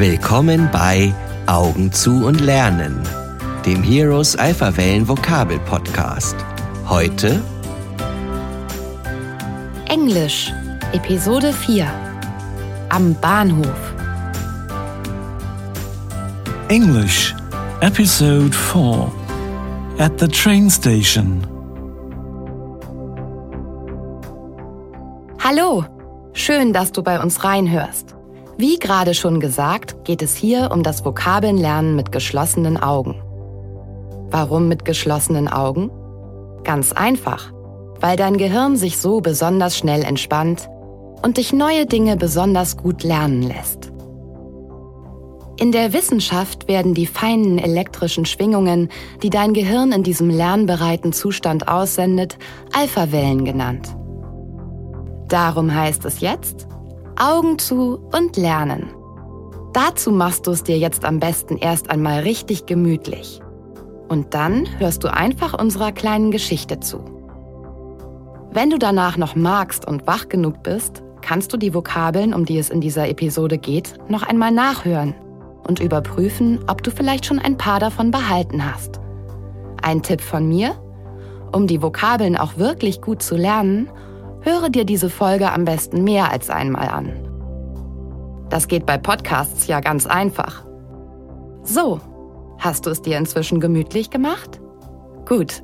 Willkommen bei Augen zu und Lernen, dem Heroes Alpha Wellen Vokabel Podcast. Heute Englisch, Episode 4 Am Bahnhof. English, Episode 4 At the Train Station. Hallo, schön, dass du bei uns reinhörst. Wie gerade schon gesagt, geht es hier um das Vokabelnlernen mit geschlossenen Augen. Warum mit geschlossenen Augen? Ganz einfach, weil dein Gehirn sich so besonders schnell entspannt und dich neue Dinge besonders gut lernen lässt. In der Wissenschaft werden die feinen elektrischen Schwingungen, die dein Gehirn in diesem lernbereiten Zustand aussendet, Alphawellen genannt. Darum heißt es jetzt, Augen zu und lernen. Dazu machst du es dir jetzt am besten erst einmal richtig gemütlich. Und dann hörst du einfach unserer kleinen Geschichte zu. Wenn du danach noch magst und wach genug bist, kannst du die Vokabeln, um die es in dieser Episode geht, noch einmal nachhören und überprüfen, ob du vielleicht schon ein paar davon behalten hast. Ein Tipp von mir? Um die Vokabeln auch wirklich gut zu lernen, höre dir diese Folge am besten mehr als einmal an. Das geht bei Podcasts ja ganz einfach. So, hast du es dir inzwischen gemütlich gemacht? Gut,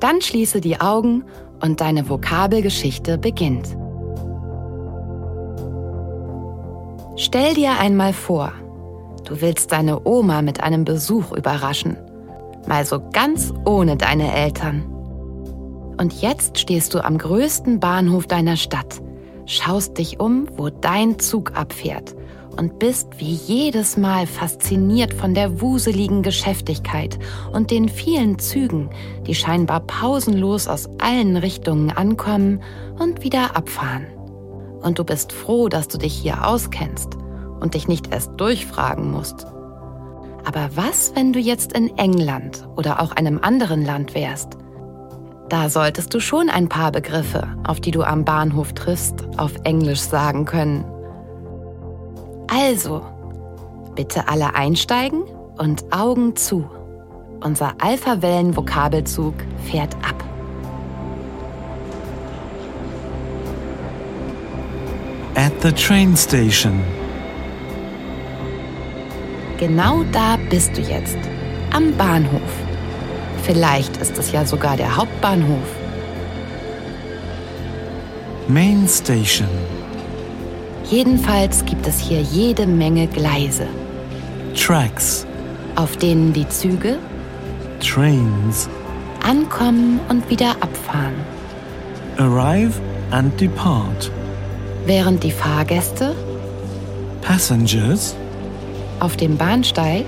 dann schließe die Augen und deine Vokabelgeschichte beginnt. Stell dir einmal vor, du willst deine Oma mit einem Besuch überraschen, mal so ganz ohne deine Eltern. Und jetzt stehst du am größten Bahnhof deiner Stadt, schaust dich um, wo dein Zug abfährt und bist wie jedes Mal fasziniert von der wuseligen Geschäftigkeit und den vielen Zügen, die scheinbar pausenlos aus allen Richtungen ankommen und wieder abfahren. Und du bist froh, dass du dich hier auskennst und dich nicht erst durchfragen musst. Aber was, wenn du jetzt in England oder auch einem anderen Land wärst? Da solltest du schon ein paar Begriffe, auf die du am Bahnhof triffst, auf Englisch sagen können. Also, bitte alle einsteigen und Augen zu. Unser Alpha-Wellen-Vokabelzug fährt ab. At the train station. Genau da bist du jetzt, am Bahnhof. Vielleicht ist es ja sogar der Hauptbahnhof. Main station. Jedenfalls gibt es hier jede Menge Gleise, Tracks. auf denen die Züge Trains. ankommen und wieder abfahren, Arrive and depart. während die Fahrgäste Passengers. auf dem Bahnsteig,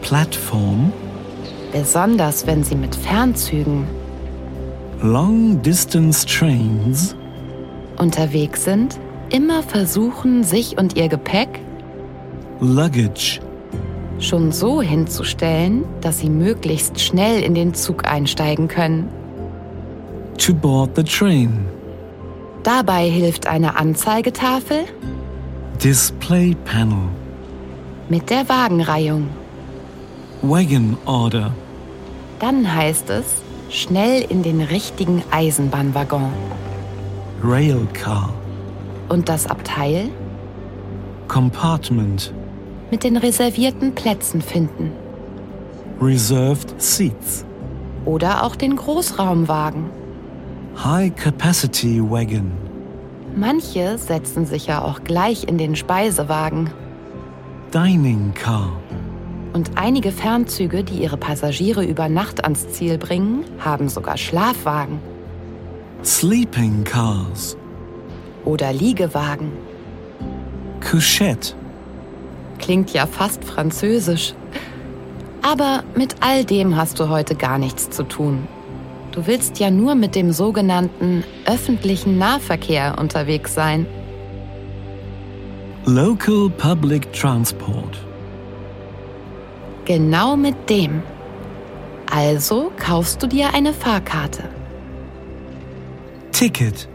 Platform. Besonders wenn sie mit Fernzügen Long distance trains. unterwegs sind, immer versuchen, sich und ihr Gepäck Luggage. schon so hinzustellen, dass sie möglichst schnell in den Zug einsteigen können. To board the train. Dabei hilft eine Anzeigetafel Display panel. mit der Wagenreihung. Wagon order. Dann heißt es, schnell in den richtigen Eisenbahnwaggon. Rail car. Und das Abteil Compartment. mit den reservierten Plätzen finden. Reserved seats. Oder auch den Großraumwagen. High capacity wagon. Manche setzen sich ja auch gleich in den Speisewagen. Dining car. Und einige Fernzüge, die ihre Passagiere über Nacht ans Ziel bringen, haben sogar Schlafwagen Sleeping cars. oder Liegewagen. Couchette. Klingt ja fast französisch. Aber mit all dem hast du heute gar nichts zu tun. Du willst ja nur mit dem sogenannten öffentlichen Nahverkehr unterwegs sein. Local public transport. Genau mit dem. Also kaufst du dir eine Fahrkarte. Ticket.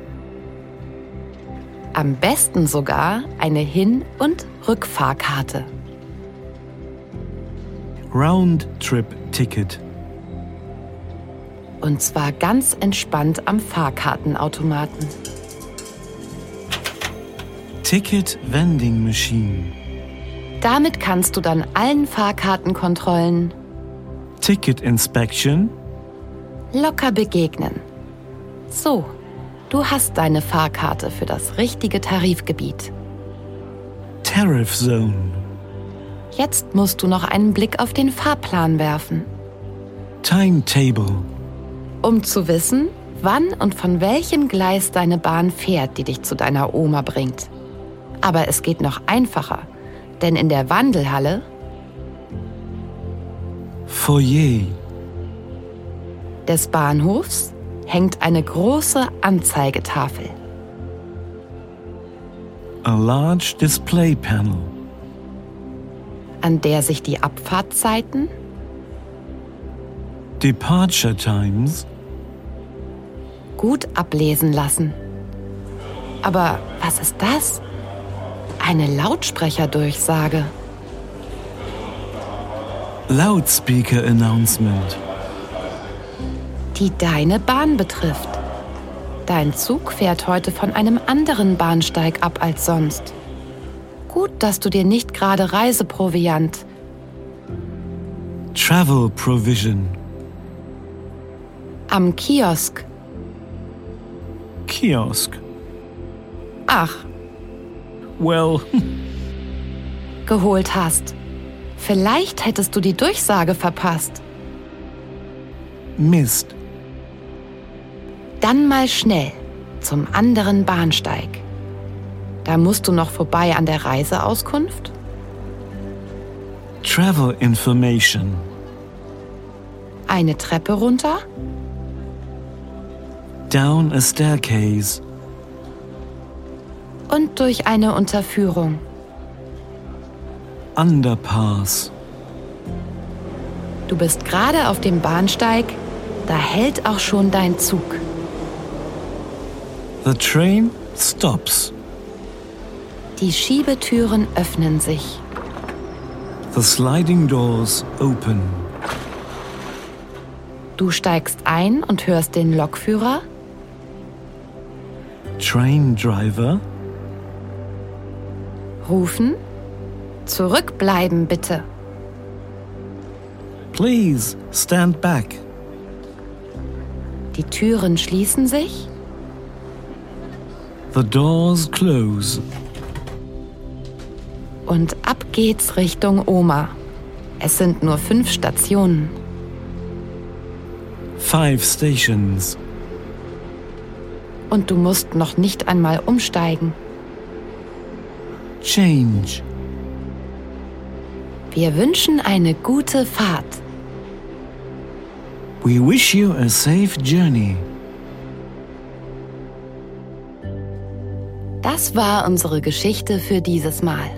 Am besten sogar eine Hin- und Rückfahrkarte. Round Trip Ticket. Und zwar ganz entspannt am Fahrkartenautomaten. Ticket Vending Machine. Damit kannst du dann allen Fahrkartenkontrollen Ticket Inspection. locker begegnen. So, du hast deine Fahrkarte für das richtige Tarifgebiet. Tariff Zone. Jetzt musst du noch einen Blick auf den Fahrplan werfen, Timetable. um zu wissen, wann und von welchem Gleis deine Bahn fährt, die dich zu deiner Oma bringt. Aber es geht noch einfacher, denn in der Wandelhalle Foyer. des Bahnhofs hängt eine große Anzeigetafel. A large display panel. an der sich die Abfahrtzeiten, Departure times. gut ablesen lassen. Aber was ist das? Eine Lautsprecherdurchsage. Loudspeaker announcement. die deine Bahn betrifft. Dein Zug fährt heute von einem anderen Bahnsteig ab als sonst. Gut, dass du dir nicht gerade Reiseproviant, Travel provision. am Kiosk, Kiosk. ach, Well, geholt hast. Vielleicht hättest du die Durchsage verpasst. missed. Dann mal schnell zum anderen Bahnsteig. Da musst du noch vorbei an der Reiseauskunft, Travel information. eine Treppe runter, Down a staircase. Und durch eine Unterführung. Underpass. Du bist gerade auf dem Bahnsteig, da hält auch schon dein Zug. The train stops. Die Schiebetüren öffnen sich. The sliding doors open. Du steigst ein und hörst den Lokführer, Train driver. Rufen, zurückbleiben bitte. Please stand back. Die Türen schließen sich, The doors close. und ab geht's Richtung Oma. Es sind nur fünf Stationen. Five stations. Und du musst noch nicht einmal umsteigen. Change. Wir wünschen eine gute Fahrt. We wish you a safe journey. Das war unsere Geschichte für dieses Mal.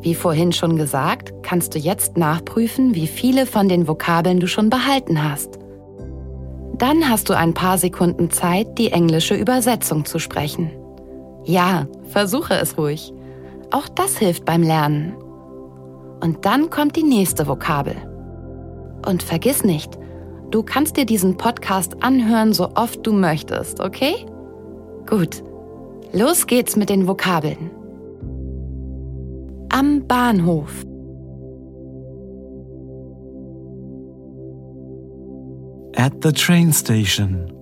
Wie vorhin schon gesagt, kannst du jetzt nachprüfen, wie viele von den Vokabeln du schon behalten hast. Dann hast du ein paar Sekunden Zeit, die englische Übersetzung zu sprechen. Ja, versuche es ruhig. Auch das hilft beim Lernen. Und dann kommt die nächste Vokabel. Und vergiss nicht, du kannst dir diesen Podcast anhören, so oft du möchtest, okay? Gut. Los geht's mit den Vokabeln. Am Bahnhof. At the train station.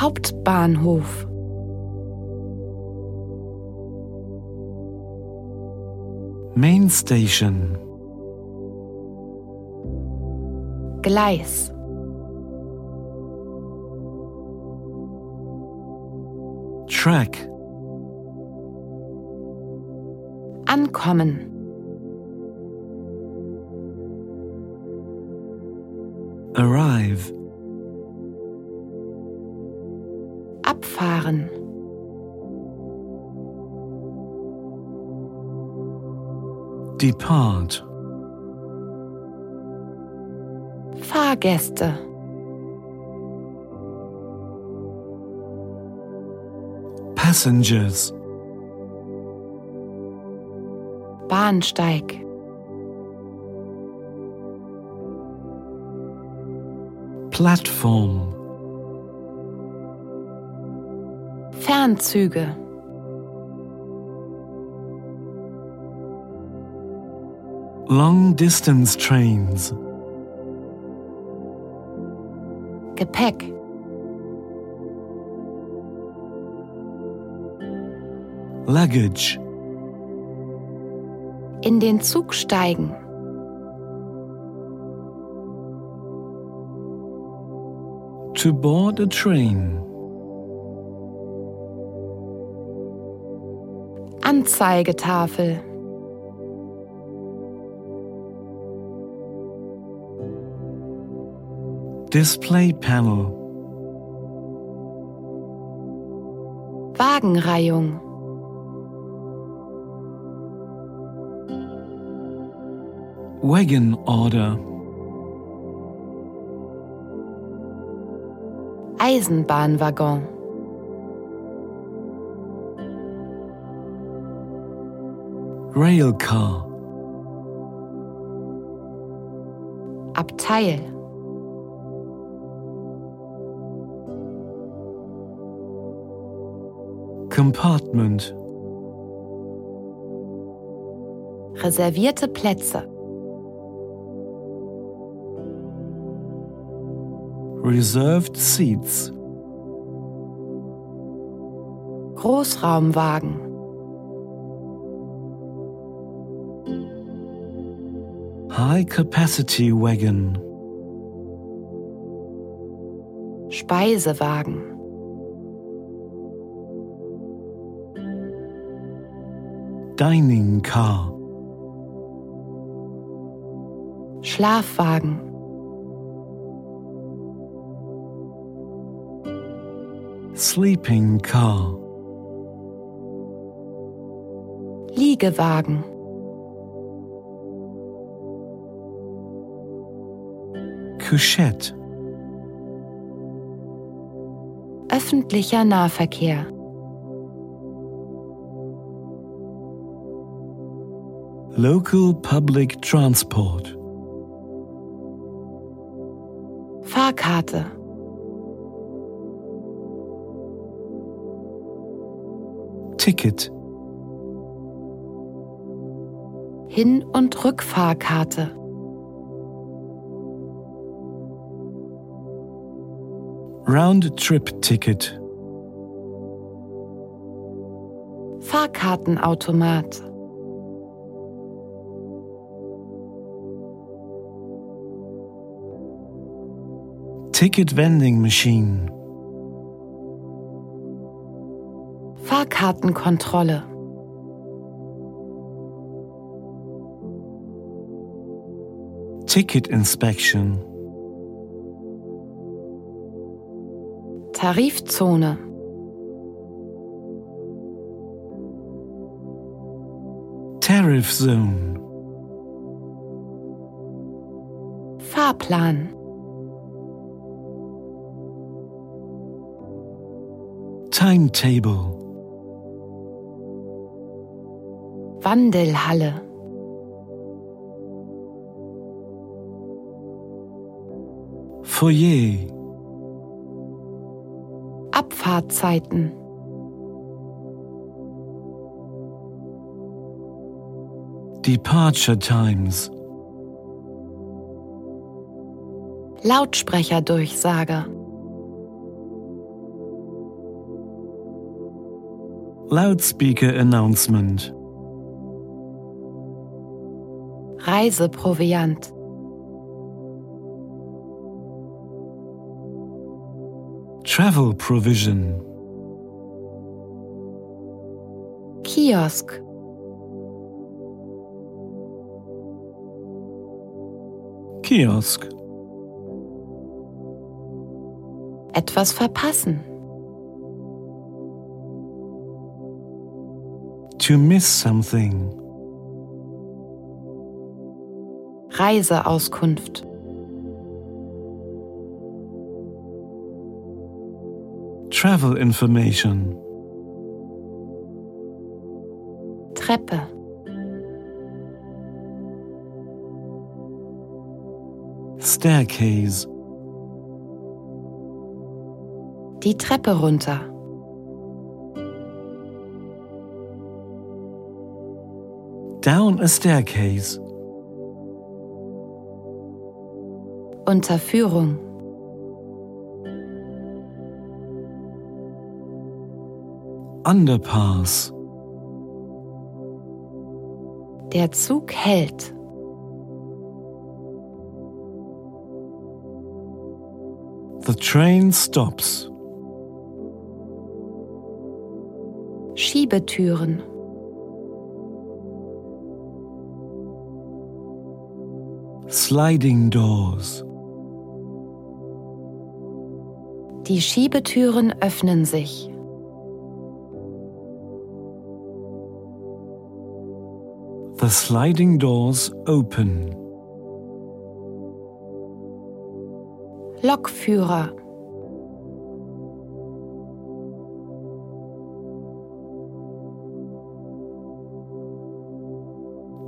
Hauptbahnhof. Main station. Gleis. Track. Ankommen. Arrive. Abfahren. Depart. Fahrgäste. Passengers. Bahnsteig, Platform. Fernzüge, Long distance trains. Gepäck, Luggage. in den Zug steigen, To board a train. Anzeigetafel, Display panel. Wagenreihung, Wagon order. Eisenbahnwaggon, Rail car. Abteil, Compartment. reservierte Plätze, Reserved seats. Großraumwagen, High capacity wagon. Speisewagen, Dining car. Schlafwagen, Sleeping car. Liegewagen, Couchette. öffentlicher Nahverkehr, Local public transport. Fahrkarte, Ticket. Hin- und Rückfahrkarte, Round trip ticket. Fahrkartenautomat, Ticket vending machine. Fahrkartenkontrolle, Ticket inspection. Tarifzone, Tariff zone. Fahrplan, Timetable. Wandelhalle, Foyer. Abfahrtzeiten, Departure times. Lautsprecherdurchsager, Loudspeaker announcement. Reiseproviant, Travel provision. Kiosk, Kiosk. etwas verpassen, To miss something. Reiseauskunft, Travel information. Treppe. Staircase. Die Treppe runter. Down a staircase. Unterführung. Underpass. Der Zug hält. The train stops. Schiebetüren. Sliding doors. Die Schiebetüren öffnen sich. The sliding doors open. Lokführer.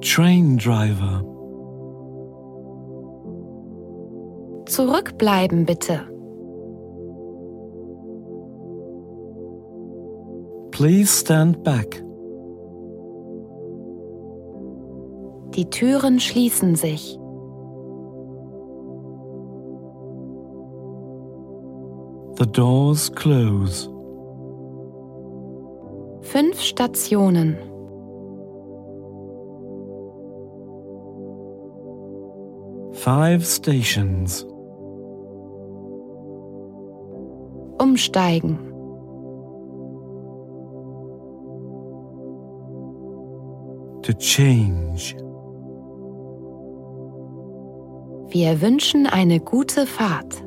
Train driver. Zurückbleiben bitte. Please stand back. Die Türen schließen sich. The doors close. Fünf Stationen. Five stations. Umsteigen. To change. Wir wünschen eine gute Fahrt.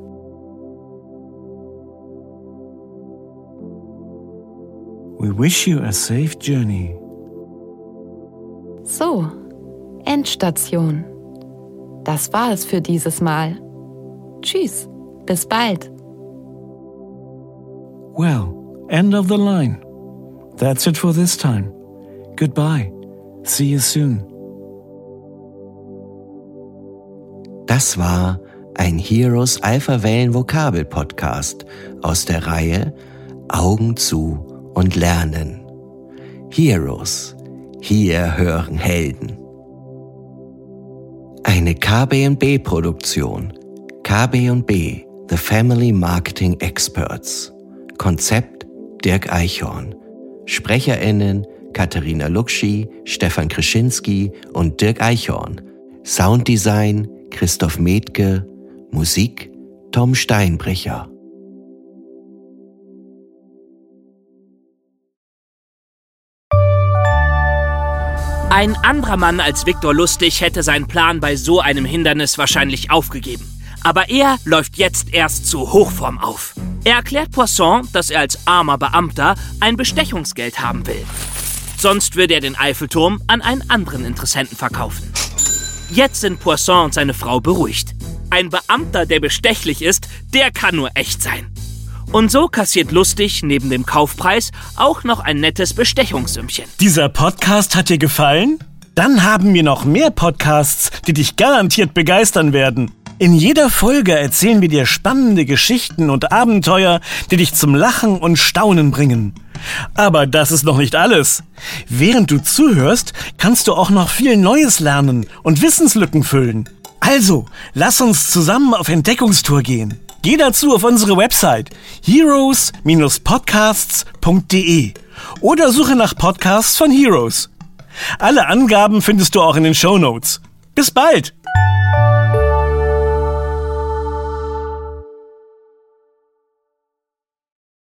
We wish you a safe journey. So, Endstation. Das war es für dieses Mal. Tschüss, bis bald. Well, end of the line. That's it for this time. Goodbye. See you soon. Das war ein Heroes Alpha Wellen Vokabel Podcast aus der Reihe Augen zu und lernen. Heroes. Hier hören Helden. Eine KB&B Produktion. KB&B The Family Marketing Experts. Konzept Dirk Eichhorn. SprecherInnen Katharina Luxi, Stefan Krischinski und Dirk Eichhorn. Sounddesign Christoph Metke. Musik Tom Steinbrecher. Ein anderer Mann als Viktor Lustig hätte seinen Plan bei so einem Hindernis wahrscheinlich aufgegeben. Aber er läuft jetzt erst zu Hochform auf. Er erklärt Poisson, dass er als armer Beamter ein Bestechungsgeld haben will. Sonst würde er den Eiffelturm an einen anderen Interessenten verkaufen. Jetzt sind Poisson und seine Frau beruhigt. Ein Beamter, der bestechlich ist, der kann nur echt sein. Und so kassiert Lustig neben dem Kaufpreis auch noch ein nettes Bestechungssümmchen. Dieser Podcast hat dir gefallen? Dann haben wir noch mehr Podcasts, die dich garantiert begeistern werden. In jeder Folge erzählen wir dir spannende Geschichten und Abenteuer, die dich zum Lachen und Staunen bringen. Aber das ist noch nicht alles. Während du zuhörst, kannst du auch noch viel Neues lernen und Wissenslücken füllen. Also, lass uns zusammen auf Entdeckungstour gehen. Geh dazu auf unsere Website heroes-podcasts.de oder suche nach Podcasts von Heroes. Alle Angaben findest du auch in den Show Notes. Bis bald!